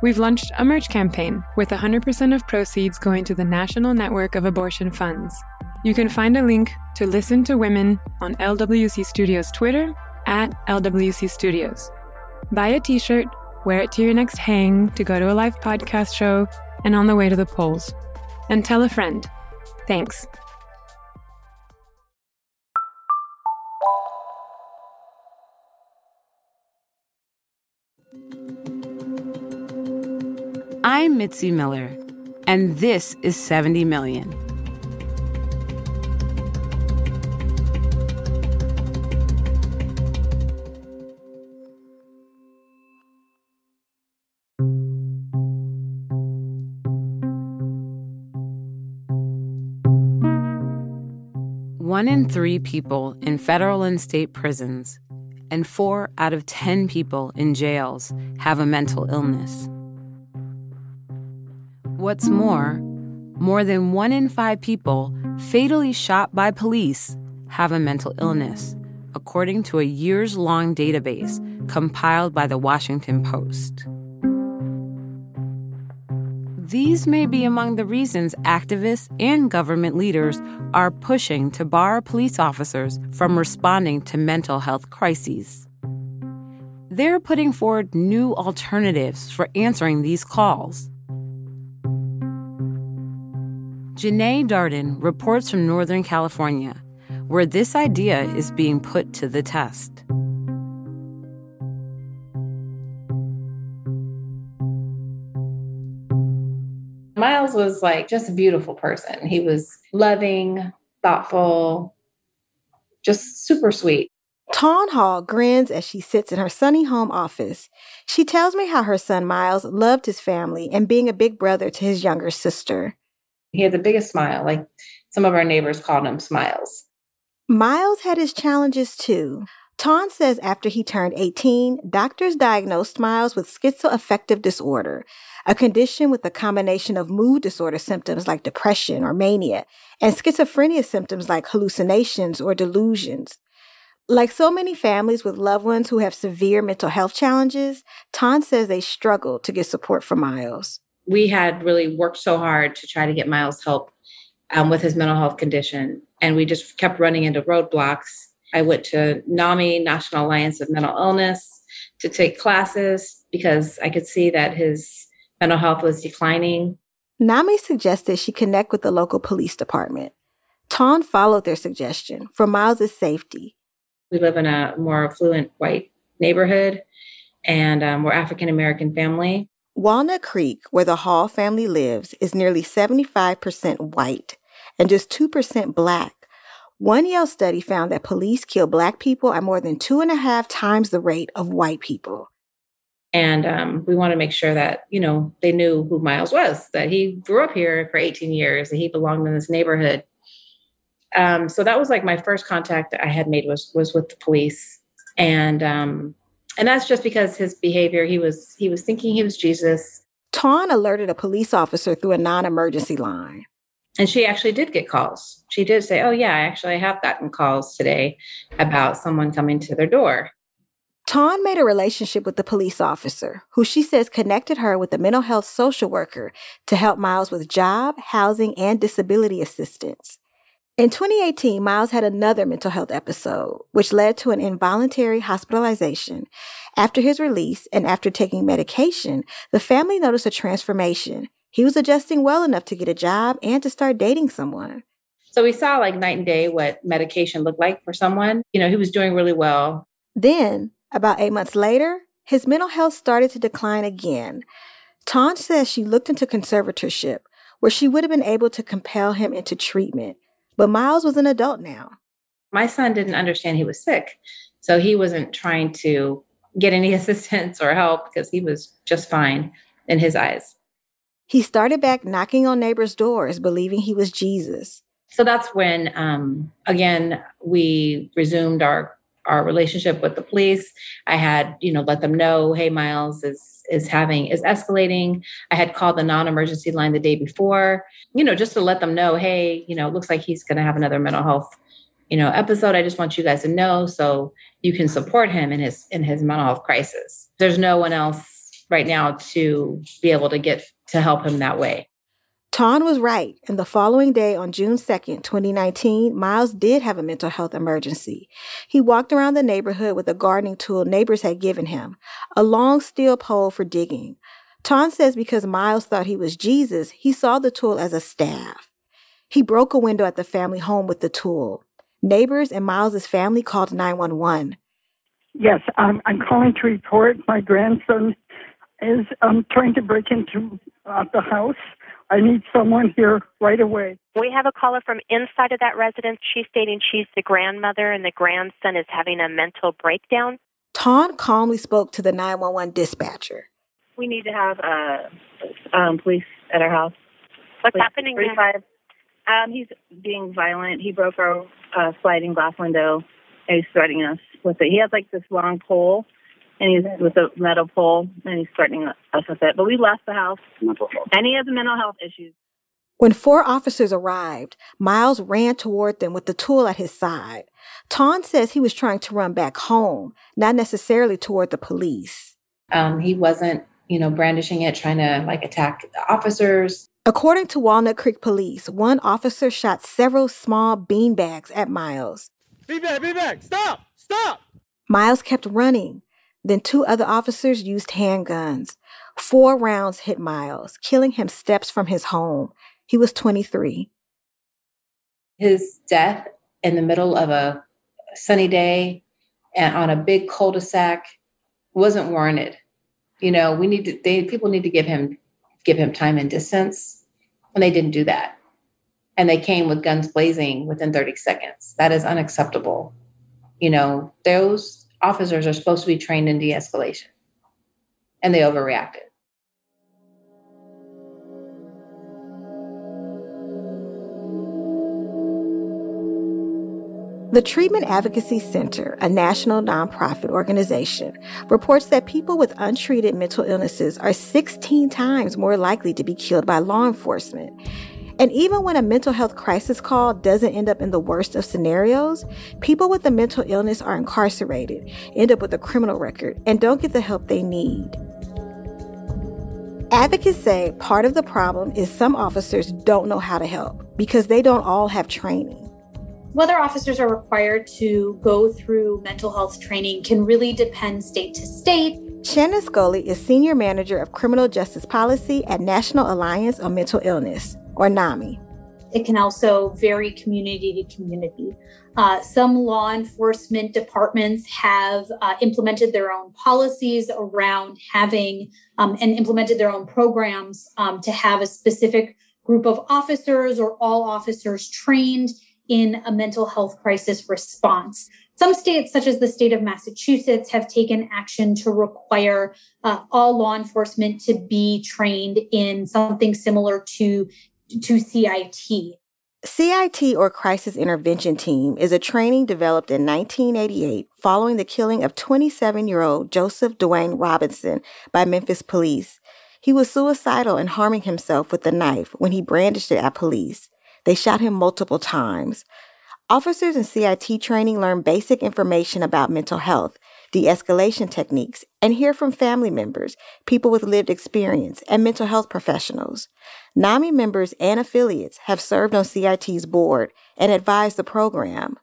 We've launched a merch campaign with 100% of proceeds going to the National Network of Abortion Funds. You can find a link to Listen to Women on LWC Studios Twitter at LWC Studios. Buy a t shirt, wear it to your next hang, to go to a live podcast show, and on the way to the polls. And tell a friend. Thanks. I'm Mitzi Miller, and this is 70 Million. One in three people in federal and state prisons, and four out of 10 people in jails have a mental illness. What's more, more than one in five people fatally shot by police have a mental illness, according to a years long database compiled by the Washington Post. These may be among the reasons activists and government leaders are pushing to bar police officers from responding to mental health crises. They're putting forward new alternatives for answering these calls. Janae Darden reports from Northern California, where this idea is being put to the test. Miles was like just a beautiful person. He was loving, thoughtful, just super sweet. Taun Hall grins as she sits in her sunny home office. She tells me how her son Miles loved his family and being a big brother to his younger sister. He had the biggest smile. Like some of our neighbors called him Smiles. Miles had his challenges too. Taun says after he turned 18, doctors diagnosed Miles with schizoaffective disorder, a condition with a combination of mood disorder symptoms like depression or mania, and schizophrenia symptoms like hallucinations or delusions. Like so many families with loved ones who have severe mental health challenges, Taun says they struggled to get support for Miles. We had really worked so hard to try to get Miles help um, with his mental health condition, and we just kept running into roadblocks I went to NAMI, National Alliance of Mental Illness, to take classes because I could see that his mental health was declining. NAMI suggested she connect with the local police department. Taun followed their suggestion for Miles' safety. We live in a more affluent white neighborhood, and um, we're African American family. Walnut Creek, where the Hall family lives, is nearly 75% white and just 2% black. One Yale study found that police kill Black people at more than two and a half times the rate of white people. And um, we want to make sure that, you know, they knew who Miles was, that he grew up here for 18 years, that he belonged in this neighborhood. Um, so that was like my first contact I had made was was with the police. And um, and that's just because his behavior, he was he was thinking he was Jesus. Taun alerted a police officer through a non-emergency line and she actually did get calls. She did say, "Oh yeah, I actually have gotten calls today about someone coming to their door." Taun made a relationship with the police officer, who she says connected her with a mental health social worker to help Miles with job, housing, and disability assistance. In 2018, Miles had another mental health episode, which led to an involuntary hospitalization. After his release and after taking medication, the family noticed a transformation he was adjusting well enough to get a job and to start dating someone. So we saw like night and day what medication looked like for someone. You know, he was doing really well. Then, about eight months later, his mental health started to decline again. Taun says she looked into conservatorship, where she would have been able to compel him into treatment. But Miles was an adult now. My son didn't understand he was sick. So he wasn't trying to get any assistance or help because he was just fine in his eyes. He started back knocking on neighbors' doors, believing he was Jesus. So that's when, um, again, we resumed our our relationship with the police. I had, you know, let them know, hey, Miles is is having is escalating. I had called the non-emergency line the day before, you know, just to let them know, hey, you know, it looks like he's going to have another mental health, you know, episode. I just want you guys to know so you can support him in his in his mental health crisis. There's no one else right now to be able to get to help him that way. Taun was right, and the following day on June 2nd, 2019, Miles did have a mental health emergency. He walked around the neighborhood with a gardening tool neighbors had given him, a long steel pole for digging. Taun says because Miles thought he was Jesus, he saw the tool as a staff. He broke a window at the family home with the tool. Neighbors and Miles's family called 911. Yes, I'm calling to report my grandson is um, trying to break into uh, the house I need someone here right away. We have a caller from inside of that residence. She's stating she's the grandmother and the grandson is having a mental breakdown. Taun calmly spoke to the 911 dispatcher. We need to have uh, um, police at our house. What's police happening there? Um, he's being violent. He broke our uh, sliding glass window and he's threatening us with it. He has like this long pole and he's with a metal pole and he's threatening us with it. But we left the house and he has mental health issues. When four officers arrived, Miles ran toward them with the tool at his side. Taun says he was trying to run back home, not necessarily toward the police. Um, he wasn't, you know, brandishing it, trying to like attack the officers. According to Walnut Creek Police, one officer shot several small beanbags at Miles. Beanbag, beanbag, stop, stop! Miles kept running. Then two other officers used handguns. Four rounds hit Miles, killing him steps from his home. He was 23. His death in the middle of a sunny day and on a big cul-de-sac wasn't warranted. You know, we need to they people need to give him give him time and distance. And they didn't do that. And they came with guns blazing within 30 seconds. That is unacceptable. You know, those officers are supposed to be trained in de escalation, and they overreacted. The Treatment Advocacy Center, a national nonprofit organization, reports that people with untreated mental illnesses are 16 times more likely to be killed by law enforcement and even when a mental health crisis call doesn't end up in the worst of scenarios, people with a mental illness are incarcerated, end up with a criminal record, and don't get the help they need. Advocates say part of the problem is some officers don't know how to help because they don't all have training. Whether officers are required to go through mental health training can really depend state to state. Shannon Scully is Senior Manager of Criminal Justice Policy at National Alliance on Mental Illness or NAMI. It can also vary community to community. Uh, some law enforcement departments have uh, implemented their own policies around having um, and implemented their own programs um, to have a specific group of officers or all officers trained in a mental health crisis response. Some states, such as the state of Massachusetts, have taken action to require uh, all law enforcement to be trained in something similar to to CIT. CIT or Crisis Intervention Team is a training developed in 1988 following the killing of 27 year old Joseph Dwayne Robinson by Memphis police. He was suicidal and harming himself with a knife when he brandished it at police. They shot him multiple times. Officers in CIT training learn basic information about mental health, de escalation techniques, and hear from family members, people with lived experience, and mental health professionals. NAMI members and affiliates have served on CIT's board and advised the program.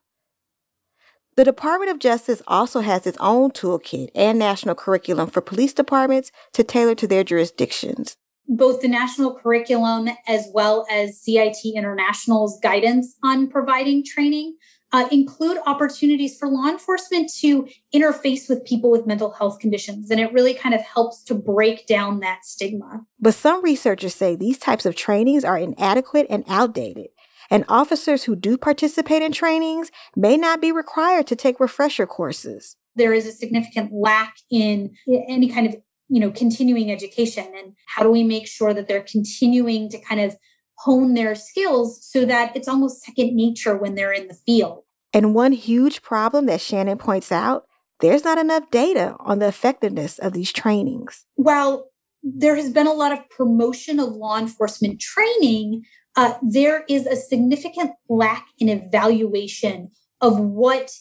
The Department of Justice also has its own toolkit and national curriculum for police departments to tailor to their jurisdictions. Both the national curriculum as well as CIT International's guidance on providing training uh, include opportunities for law enforcement to interface with people with mental health conditions. And it really kind of helps to break down that stigma. But some researchers say these types of trainings are inadequate and outdated. And officers who do participate in trainings may not be required to take refresher courses. There is a significant lack in any kind of you know, continuing education and how do we make sure that they're continuing to kind of hone their skills so that it's almost second nature when they're in the field. And one huge problem that Shannon points out there's not enough data on the effectiveness of these trainings. While there has been a lot of promotion of law enforcement training, uh, there is a significant lack in evaluation of what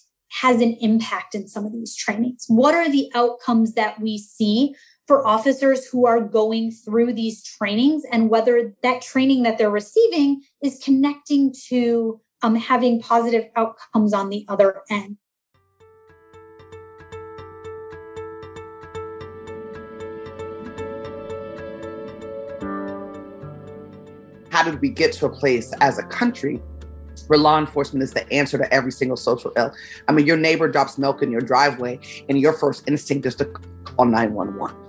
has an impact in some of these trainings. What are the outcomes that we see for officers who are going through these trainings and whether that training that they're receiving is connecting to um, having positive outcomes on the other end. How did we get to a place as a country where law enforcement is the answer to every single social ill? I mean, your neighbor drops milk in your driveway, and your first instinct is to call 911.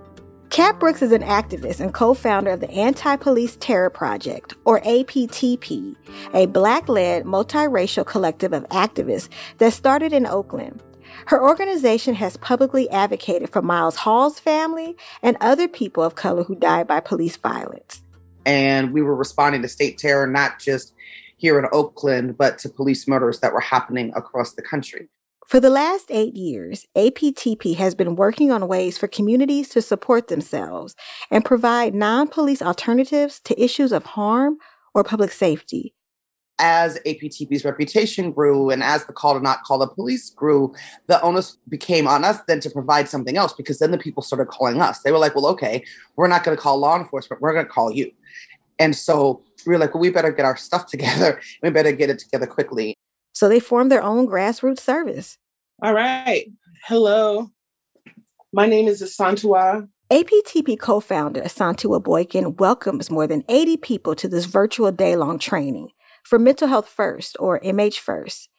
Cat Brooks is an activist and co founder of the Anti Police Terror Project, or APTP, a black led multiracial collective of activists that started in Oakland. Her organization has publicly advocated for Miles Hall's family and other people of color who died by police violence. And we were responding to state terror, not just here in Oakland, but to police murders that were happening across the country. For the last eight years, APTP has been working on ways for communities to support themselves and provide non police alternatives to issues of harm or public safety. As APTP's reputation grew and as the call to not call the police grew, the onus became on us then to provide something else because then the people started calling us. They were like, well, okay, we're not going to call law enforcement, we're going to call you. And so we were like, well, we better get our stuff together. We better get it together quickly. So they formed their own grassroots service. All right. Hello. My name is Asantewaa. APTP co founder Asantewaa Boykin welcomes more than 80 people to this virtual day long training for Mental Health First, or MH First.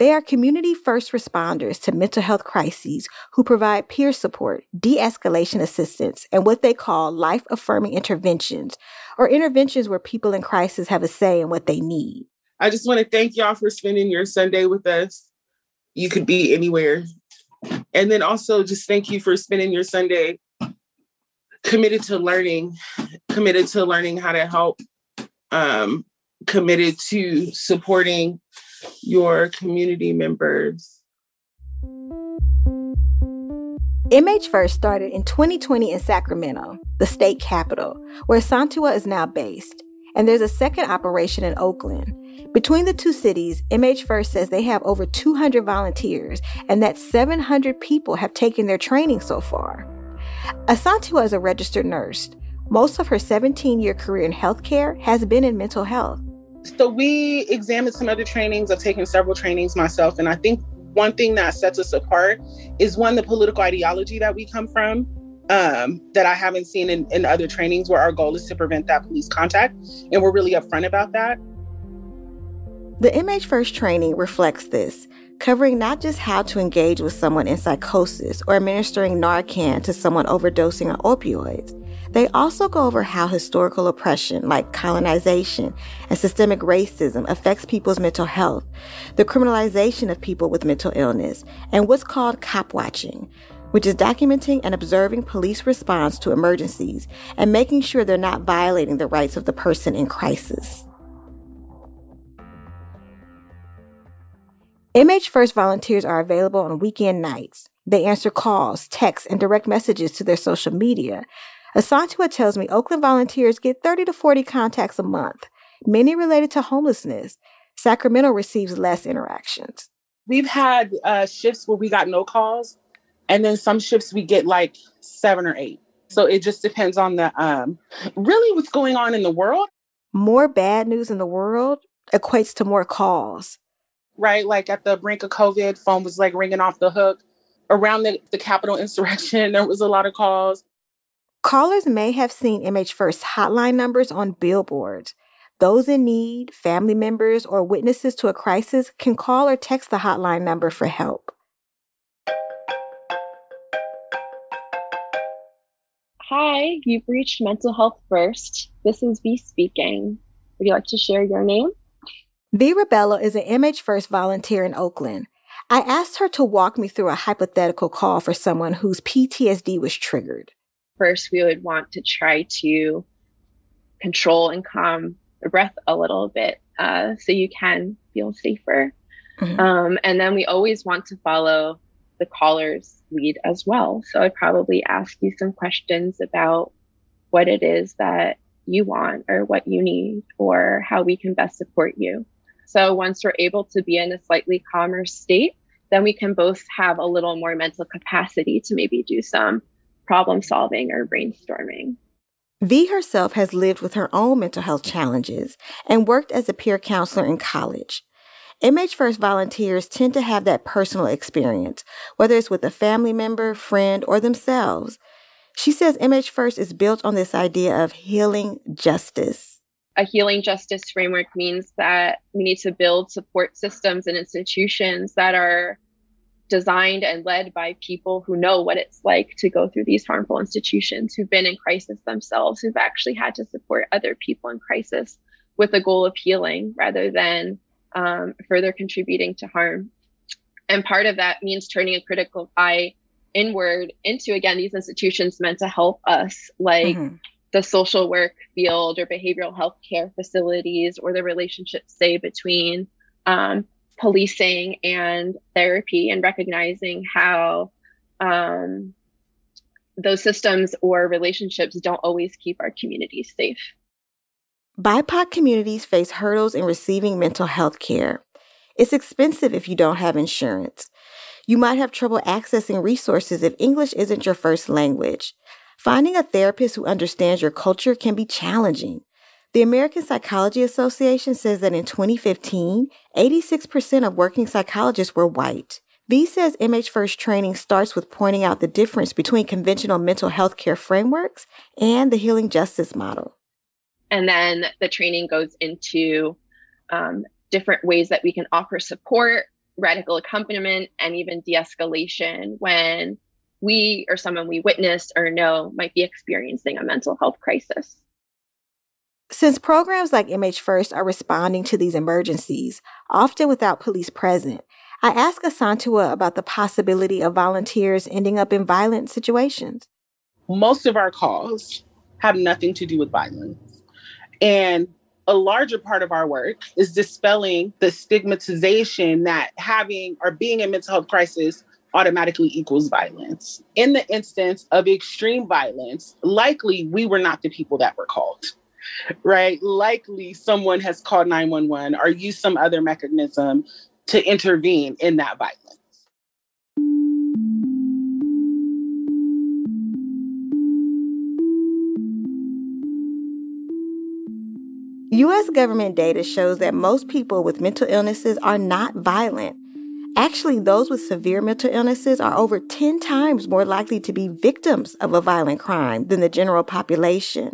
They are community first responders to mental health crises who provide peer support, de escalation assistance, and what they call life affirming interventions, or interventions where people in crisis have a say in what they need. I just want to thank y'all for spending your Sunday with us. You could be anywhere. And then also just thank you for spending your Sunday committed to learning, committed to learning how to help, um, committed to supporting your community members. MH First started in 2020 in Sacramento, the state capital, where Santua is now based. And there's a second operation in Oakland. Between the two cities, MH First says they have over 200 volunteers and that 700 people have taken their training so far. Asantewaa is a registered nurse. Most of her 17 year career in healthcare has been in mental health. So we examined some other trainings. I've taken several trainings myself. And I think one thing that sets us apart is one, the political ideology that we come from. Um, that I haven't seen in, in other trainings where our goal is to prevent that police contact. And we're really upfront about that. The MH First training reflects this, covering not just how to engage with someone in psychosis or administering Narcan to someone overdosing on opioids. They also go over how historical oppression, like colonization and systemic racism, affects people's mental health, the criminalization of people with mental illness, and what's called cop watching, which is documenting and observing police response to emergencies and making sure they're not violating the rights of the person in crisis. MH First volunteers are available on weekend nights. They answer calls, texts, and direct messages to their social media. Asantewaa tells me Oakland volunteers get 30 to 40 contacts a month, many related to homelessness. Sacramento receives less interactions. We've had uh, shifts where we got no calls, and then some shifts we get like seven or eight. So it just depends on the um, really what's going on in the world. More bad news in the world equates to more calls right? Like at the brink of COVID, phone was like ringing off the hook. Around the, the Capitol insurrection, there was a lot of calls. Callers may have seen MH First hotline numbers on billboards. Those in need, family members, or witnesses to a crisis can call or text the hotline number for help. Hi, you've reached Mental Health First. This is V speaking. Would you like to share your name? Vera Bello is an MH First volunteer in Oakland. I asked her to walk me through a hypothetical call for someone whose PTSD was triggered. First, we would want to try to control and calm the breath a little bit uh, so you can feel safer. Mm-hmm. Um, and then we always want to follow the caller's lead as well. So I'd probably ask you some questions about what it is that you want or what you need or how we can best support you. So once we're able to be in a slightly calmer state, then we can both have a little more mental capacity to maybe do some problem solving or brainstorming. V herself has lived with her own mental health challenges and worked as a peer counselor in college. MH First volunteers tend to have that personal experience, whether it's with a family member, friend, or themselves. She says MH First is built on this idea of healing justice. A healing justice framework means that we need to build support systems and institutions that are designed and led by people who know what it's like to go through these harmful institutions, who've been in crisis themselves, who've actually had to support other people in crisis with the goal of healing rather than um, further contributing to harm. And part of that means turning a critical eye inward into, again, these institutions meant to help us, like mm-hmm. The social work field or behavioral health care facilities or the relationship, say, between um, policing and therapy and recognizing how um, those systems or relationships don't always keep our communities safe. BIPOC communities face hurdles in receiving mental health care. It's expensive if you don't have insurance. You might have trouble accessing resources if English isn't your first language. Finding a therapist who understands your culture can be challenging. The American Psychology Association says that in 2015, 86% of working psychologists were white. V says MH First training starts with pointing out the difference between conventional mental health care frameworks and the healing justice model. And then the training goes into um, different ways that we can offer support, radical accompaniment, and even de escalation when we or someone we witnessed or know might be experiencing a mental health crisis. Since programs like MH First are responding to these emergencies, often without police present, I asked Asantewaa about the possibility of volunteers ending up in violent situations. Most of our calls have nothing to do with violence. And a larger part of our work is dispelling the stigmatization that having or being in mental health crisis automatically equals violence. In the instance of extreme violence, likely we were not the people that were called, right? Likely someone has called 911 or used some other mechanism to intervene in that violence. U.S. government data shows that most people with mental illnesses are not violent. Actually, those with severe mental illnesses are over 10 times more likely to be victims of a violent crime than the general population.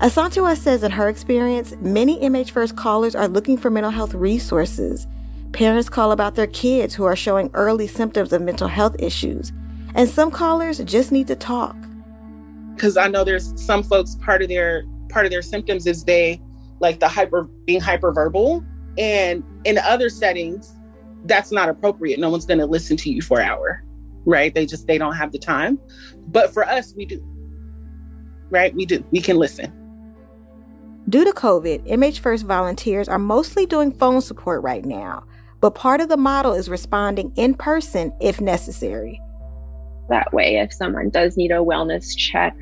Asantewaa says in her experience, many MH First callers are looking for mental health resources. Parents call about their kids who are showing early symptoms of mental health issues. And some callers just need to talk. Because I know there's some folks part of their part of their symptoms is they like the hyper being hyperverbal and in other settings that's not appropriate. No one's going to listen to you for an hour right? They just they don't have the time. But for us we do right? We do we can listen. Due to covid mh first volunteers are mostly doing phone support right now but part of the model is responding in person if necessary. That way if someone does need a wellness check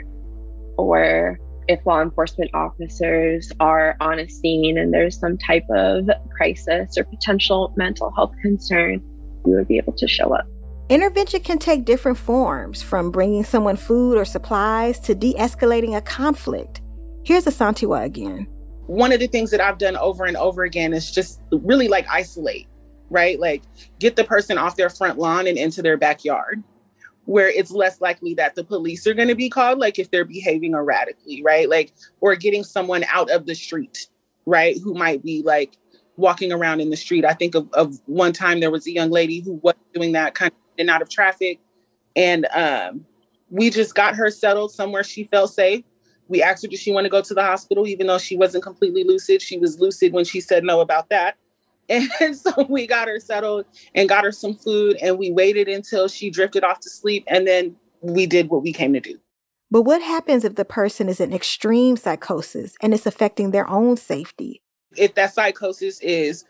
or if law enforcement officers are on a scene and there's some type of crisis or potential mental health concern, we would be able to show up. Intervention can take different forms, from bringing someone food or supplies to de escalating a conflict. Here's Asantewaa again. One of the things that I've done over and over again is just really like isolate, right? Like get the person off their front lawn and into their backyard where it's less likely that the police are going to be called, like if they're behaving erratically, right? Like, or getting someone out of the street, right? Who might be like walking around in the street. I think of, of one time there was a young lady who was doing that kind of in out of traffic. And um, we just got her settled somewhere she felt safe. We asked her, did she want to go to the hospital? Even though she wasn't completely lucid, she was lucid when she said no about that. And so we got her settled and got her some food and we waited until she drifted off to sleep and then we did what we came to do. But what happens if the person is in extreme psychosis and it's affecting their own safety? If that psychosis is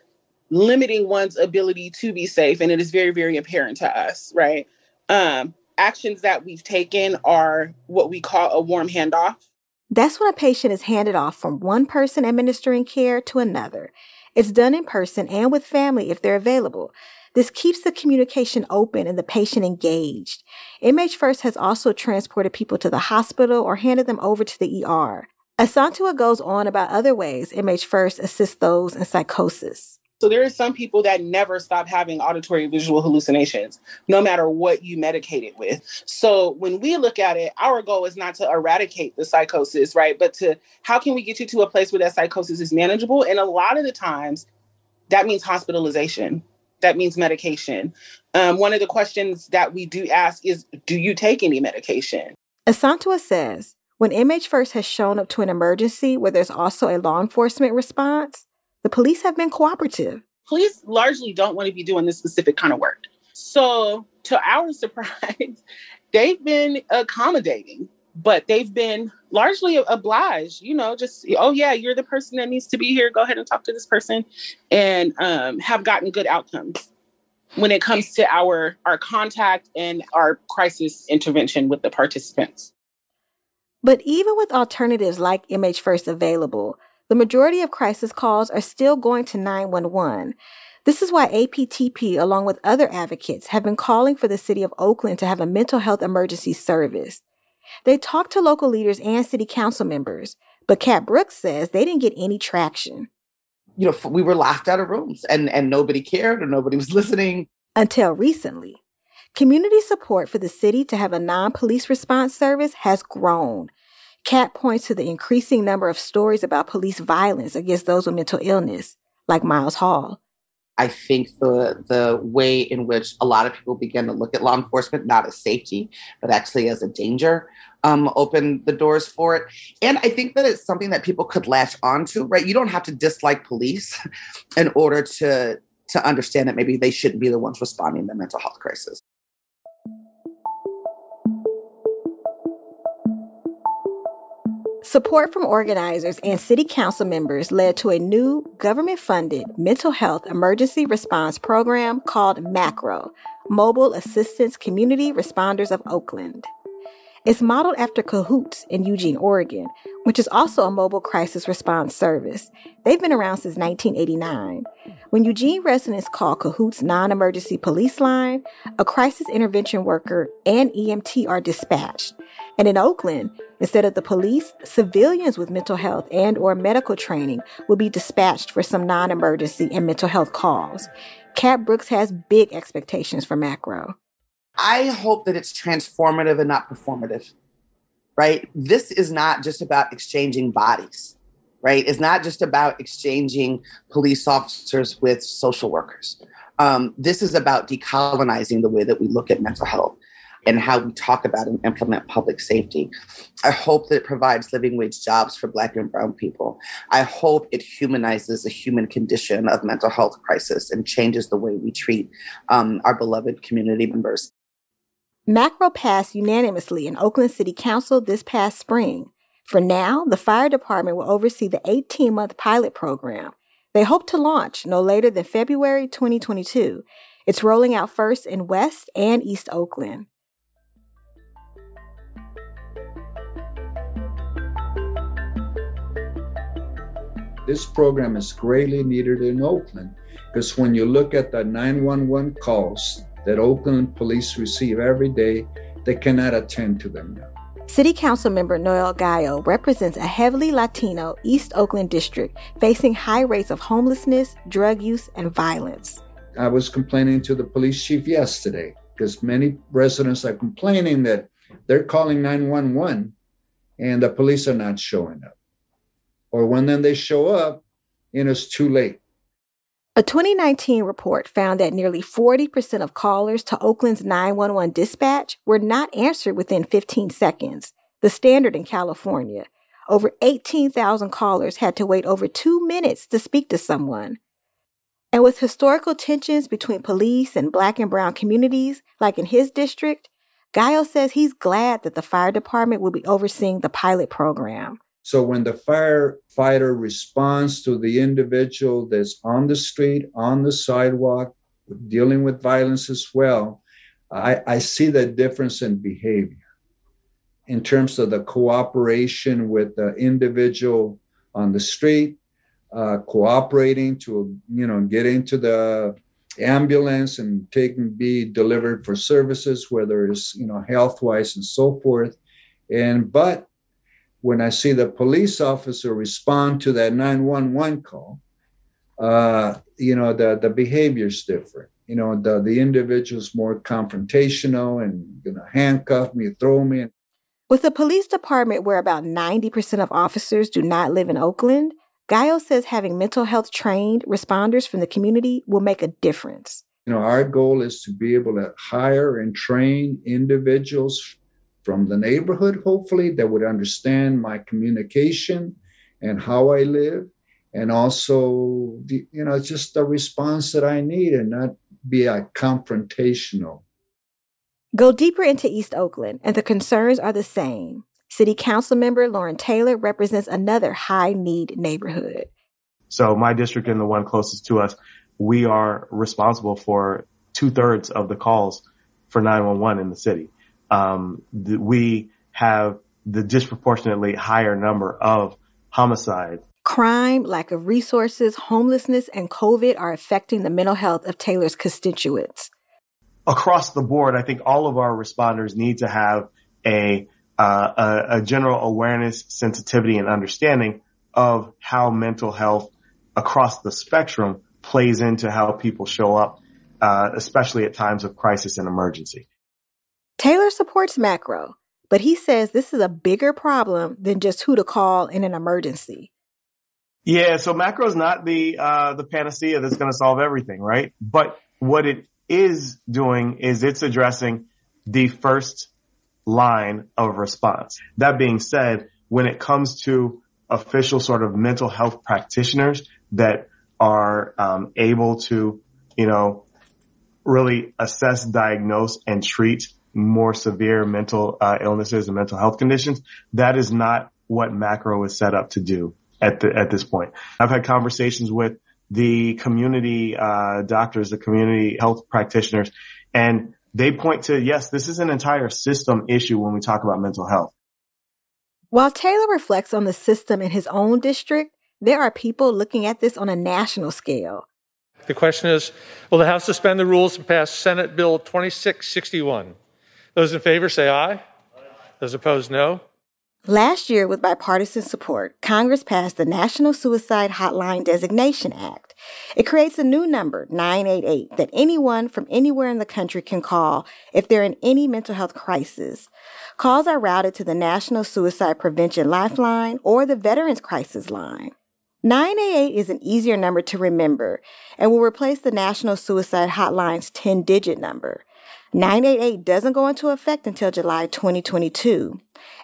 limiting one's ability to be safe, and it is very, very apparent to us, right? Um, actions that we've taken are what we call a warm handoff. That's when a patient is handed off from one person administering care to another. It's done in person and with family if they're available. This keeps the communication open and the patient engaged. MH First has also transported people to the hospital or handed them over to the ER. Asantewaa goes on about other ways MH First assists those in psychosis. So there are some people that never stop having auditory visual hallucinations, no matter what you medicate it with. So when we look at it, our goal is not to eradicate the psychosis, right? But to how can we get you to a place where that psychosis is manageable? And a lot of the times that means hospitalization. That means medication. Um, one of the questions that we do ask is, do you take any medication? Asantewaa says, when MH First has shown up to an emergency where there's also a law enforcement response, the police have been cooperative. Police largely don't want to be doing this specific kind of work. So, to our surprise, they've been accommodating, but they've been largely obliged, you know, just, oh, yeah, you're the person that needs to be here. Go ahead and talk to this person and um, have gotten good outcomes when it comes to our our contact and our crisis intervention with the participants. But even with alternatives like MH First available, the majority of crisis calls are still going to 911. This is why APTP, along with other advocates, have been calling for the city of Oakland to have a mental health emergency service. They talked to local leaders and city council members, but Cat Brooks says they didn't get any traction. You know, we were locked out of rooms and, and nobody cared or nobody was listening. Until recently. Community support for the city to have a non police response service has grown. Cat points to the increasing number of stories about police violence against those with mental illness, like Miles Hall. I think the the way in which a lot of people begin to look at law enforcement not as safety, but actually as a danger, um, open the doors for it. And I think that it's something that people could latch onto, right? You don't have to dislike police in order to to understand that maybe they shouldn't be the ones responding to the mental health crisis. Support from organizers and city council members led to a new government funded mental health emergency response program called MACRO, Mobile Assistance Community Responders of Oakland. It's modeled after Cahoots in Eugene, Oregon, which is also a mobile crisis response service. They've been around since 1989. When Eugene residents call Cahoots non emergency police line, a crisis intervention worker and EMT are dispatched. And in Oakland, instead of the police, civilians with mental health and or medical training will be dispatched for some non-emergency and mental health calls. Cat Brooks has big expectations for macro. I hope that it's transformative and not performative. Right? This is not just about exchanging bodies. Right? It's not just about exchanging police officers with social workers. Um, this is about decolonizing the way that we look at mental health and how we talk about and implement public safety. I hope that it provides living wage jobs for Black and Brown people. I hope it humanizes the human condition of mental health crisis and changes the way we treat um, our beloved community members. Macro passed unanimously in Oakland City Council this past spring. For now, the fire department will oversee the 18 month pilot program. They hope to launch no later than February 2022. It's rolling out first in West and East Oakland. This program is greatly needed in Oakland because when you look at the 911 calls that Oakland police receive every day, they cannot attend to them now. City Council member Noel Gallo represents a heavily Latino East Oakland district facing high rates of homelessness, drug use, and violence. I was complaining to the police chief yesterday because many residents are complaining that they're calling 911 and the police are not showing up or when then they show up and it's too late. A 2019 report found that nearly 40% of callers to Oakland's 911 dispatch were not answered within 15 seconds, the standard in California. Over 18,000 callers had to wait over two minutes to speak to someone. And with historical tensions between police and black and brown communities, like in his district, Gallo says he's glad that the fire department will be overseeing the pilot program. So when the firefighter responds to the individual that's on the street, on the sidewalk, dealing with violence as well, I, I see the difference in behavior in terms of the cooperation with the individual on the street, uh, cooperating to you know get into the ambulance and take and be delivered for services, whether it's you know health wise and so forth. And but when I see the police officer respond to that 911 call, uh, you know the the behavior is different. You know the the individual's more confrontational and you know handcuff me, throw me. With a police department where about 90% of officers do not live in Oakland, Gallo says having mental health trained responders from the community will make a difference. You know, our goal is to be able to hire and train individuals from the neighborhood, hopefully, that would understand my communication and how I live, and also, the, you know, just the response that I need and not be a confrontational. Go deeper into East Oakland, and the concerns are the same. City Council member Loren Taylor represents another high need neighborhood. So, my district and the one closest to us, we are responsible for two thirds of the calls for 911 in the city. Um, we have the disproportionately higher number of homicides. Crime, lack of resources, homelessness, and COVID are affecting the mental health of Taylor's constituents. Across the board, I think all of our responders need to have a uh, a, a, general awareness, sensitivity, and understanding of how mental health across the spectrum plays into how people show up, uh, especially at times of crisis and emergency. Taylor supports macro, but he says this is a bigger problem than just who to call in an emergency. Yeah, so macro is not the uh, the panacea that's going to solve everything, right? But what it is doing is it's addressing the first line of response. That being said, when it comes to official sort of mental health practitioners that are um, able to, you know, really assess, diagnose, and treat more severe mental uh, illnesses and mental health conditions, that is not what macro is set up to do at the, at this point. I've had conversations with the community uh, doctors, the community health practitioners, and they point to, yes, this is an entire system issue when we talk about mental health. While Taylor reflects on the system in his own district, there are people looking at this on a national scale. The question is Will the House suspend the rules and pass Senate Bill 2661? Those in favor say aye. Those opposed, no. Last year, with bipartisan support, Congress passed the National Suicide Hotline Designation Act. It creates a new number, 988, that anyone from anywhere in the country can call if they're in any mental health crisis. Calls are routed to the National Suicide Prevention Lifeline or the Veterans Crisis Line. 988 is an easier number to remember and will replace the National Suicide Hotline's 10 digit number. 988 doesn't go into effect until July 2022.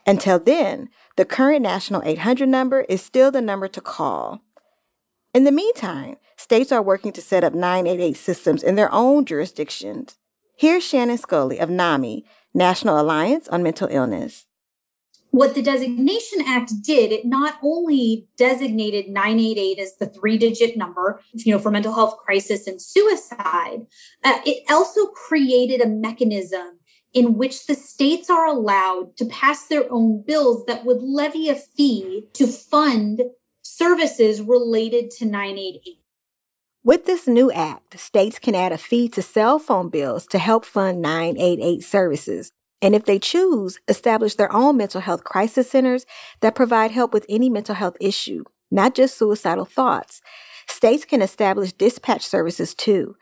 Until then, the current national 800 number is still the number to call. In the meantime, states are working to set up 988 systems in their own jurisdictions. Here's Shannon Scully of NAMI, National Alliance on Mental Illness what the designation act did it not only designated 988 as the three digit number you know for mental health crisis and suicide uh, it also created a mechanism in which the states are allowed to pass their own bills that would levy a fee to fund services related to 988 with this new act, states can add a fee to cell phone bills to help fund 988 services and if they choose, establish their own mental health crisis centers that provide help with any mental health issue, not just suicidal thoughts. States can establish dispatch services too.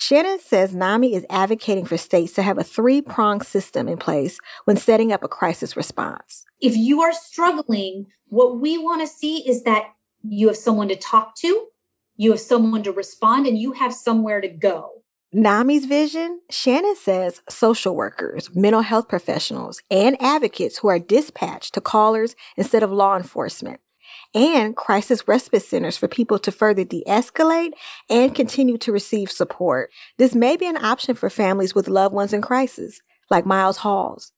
Shannon says NAMI is advocating for states to have a three pronged system in place when setting up a crisis response. If you are struggling, what we want to see is that you have someone to talk to, you have someone to respond, and you have somewhere to go. NAMI's vision, Shannon says social workers, mental health professionals, and advocates who are dispatched to callers instead of law enforcement, and crisis respite centers for people to further de escalate and continue to receive support. This may be an option for families with loved ones in crisis. like Miles Hall's.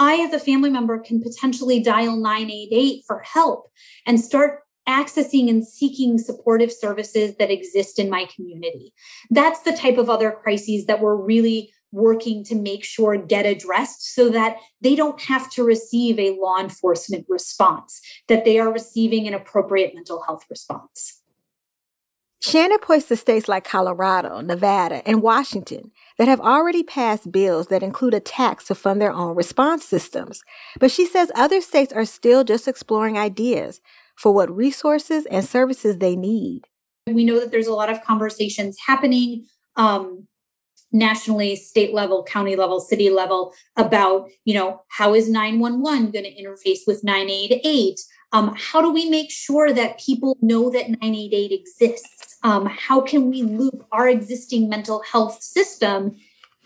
I, as a family member, can potentially dial 988 for help and start accessing and seeking supportive services that exist in my community. That's the type of other crises that we're really working to make sure get addressed so that they don't have to receive a law enforcement response, that they are receiving an appropriate mental health response. Shannon points to states like Colorado, Nevada, and Washington that have already passed bills that include a tax to fund their own response systems. But she says other states are still just exploring ideas for what resources and services they need. We know that there's a lot of conversations happening um, nationally, state level, county level, city level about, you know, how is 911 going to interface with 988? Um, how do we make sure that people know that 988 exists? Um, how can we loop our existing mental health system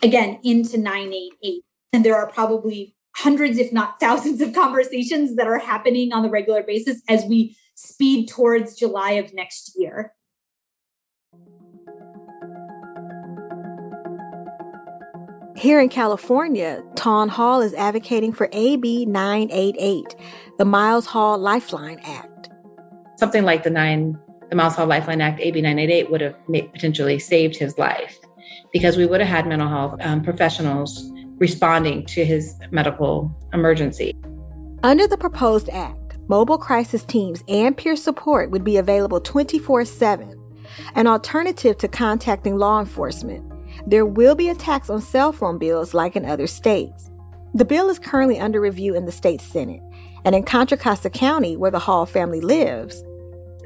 again into 988? And there are probably hundreds, if not thousands, of conversations that are happening on the regular basis as we speed towards July of next year. Here in California, Taun Hall is advocating for AB 988, the Miles Hall Lifeline Act. Something like the nine, the Miles Hall Lifeline Act, AB 988, would have potentially saved his life because we would have had mental health um, professionals responding to his medical emergency. Under the proposed act, mobile crisis teams and peer support would be available 24 7, an alternative to contacting law enforcement. There will be a tax on cell phone bills like in other states. The bill is currently under review in the state Senate, and in Contra Costa County, where the Hall family lives,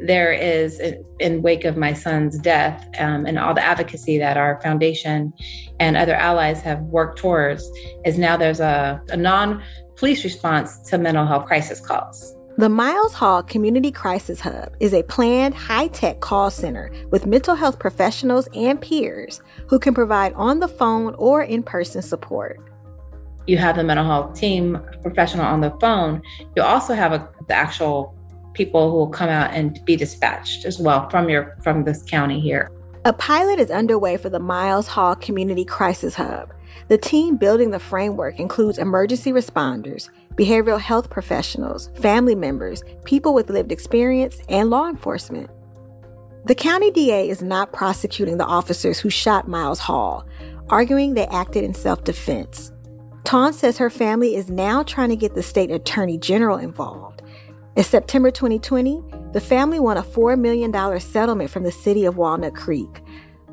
there is in wake of my son's death um, and all the advocacy that our foundation and other allies have worked towards is now there's a, a non-police response to mental health crisis calls the Miles Hall Community Crisis Hub is a planned high tech call center with mental health professionals and peers who can provide on the phone or in person support. You have the mental health team professional on the phone. You also have a, the actual people who will come out and be dispatched as well from your from this county here. A pilot is underway for the Miles Hall Community Crisis Hub. The team building the framework includes emergency responders, behavioral health professionals, family members, people with lived experience, and law enforcement. The county DA is not prosecuting the officers who shot Miles Hall, arguing they acted in self defense. Taun says her family is now trying to get the state attorney general involved. In September 2020, the family won a $4 million settlement from the city of Walnut Creek.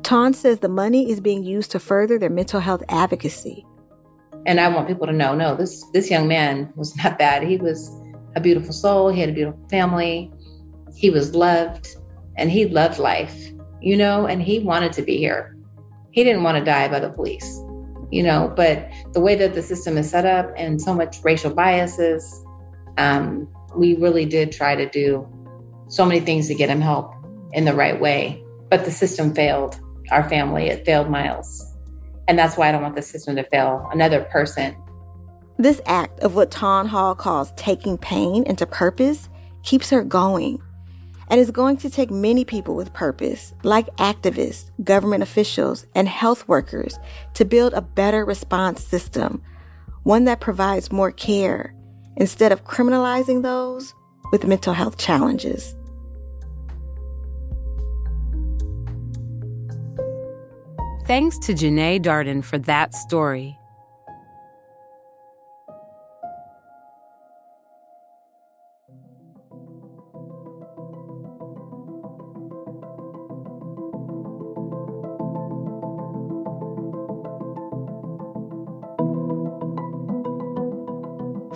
Taun says the money is being used to further their mental health advocacy. And I want people to know, no, this this young man was not bad. He was a beautiful soul. He had a beautiful family. He was loved and he loved life, you know, and he wanted to be here. He didn't want to die by the police, you know, but the way that the system is set up and so much racial biases, um, we really did try to do so many things to get him help in the right way. But the system failed our family, it failed Miles. And that's why I don't want the system to fail another person. This act of what Taun Hall calls taking pain into purpose keeps her going. And is going to take many people with purpose, like activists, government officials, and health workers, to build a better response system, one that provides more care instead of criminalizing those with mental health challenges. Thanks to Janae Darden for that story.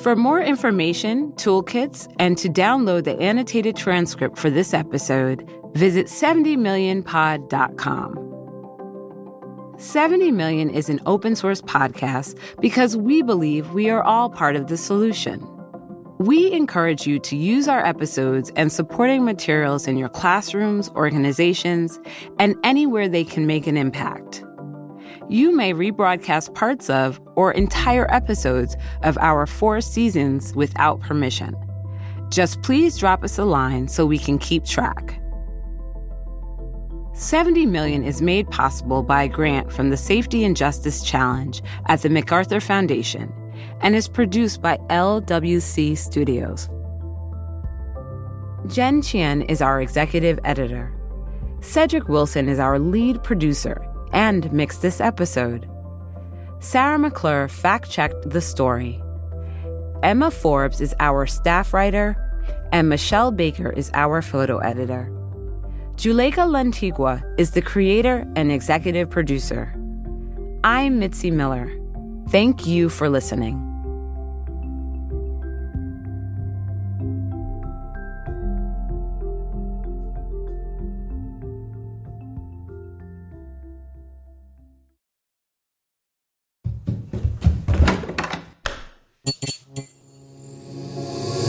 For more information, toolkits, and to download the annotated transcript for this episode, visit 70millionpod.com. 70 Million is an open source podcast because we believe we are all part of the solution. We encourage you to use our episodes and supporting materials in your classrooms, organizations, and anywhere they can make an impact you may rebroadcast parts of or entire episodes of our four seasons without permission. Just please drop us a line so we can keep track. 70 million is made possible by a grant from the Safety and Justice Challenge at the MacArthur Foundation and is produced by LWC Studios. Jen Chien is our executive editor. Cedric Wilson is our lead producer and mixed this episode. Sarah McClure fact checked the story. Emma Forbes is our staff writer, and Michelle Baker is our photo editor. Juleyka Lantigua is the creator and executive producer. I'm Mitzi Miller. Thank you for listening.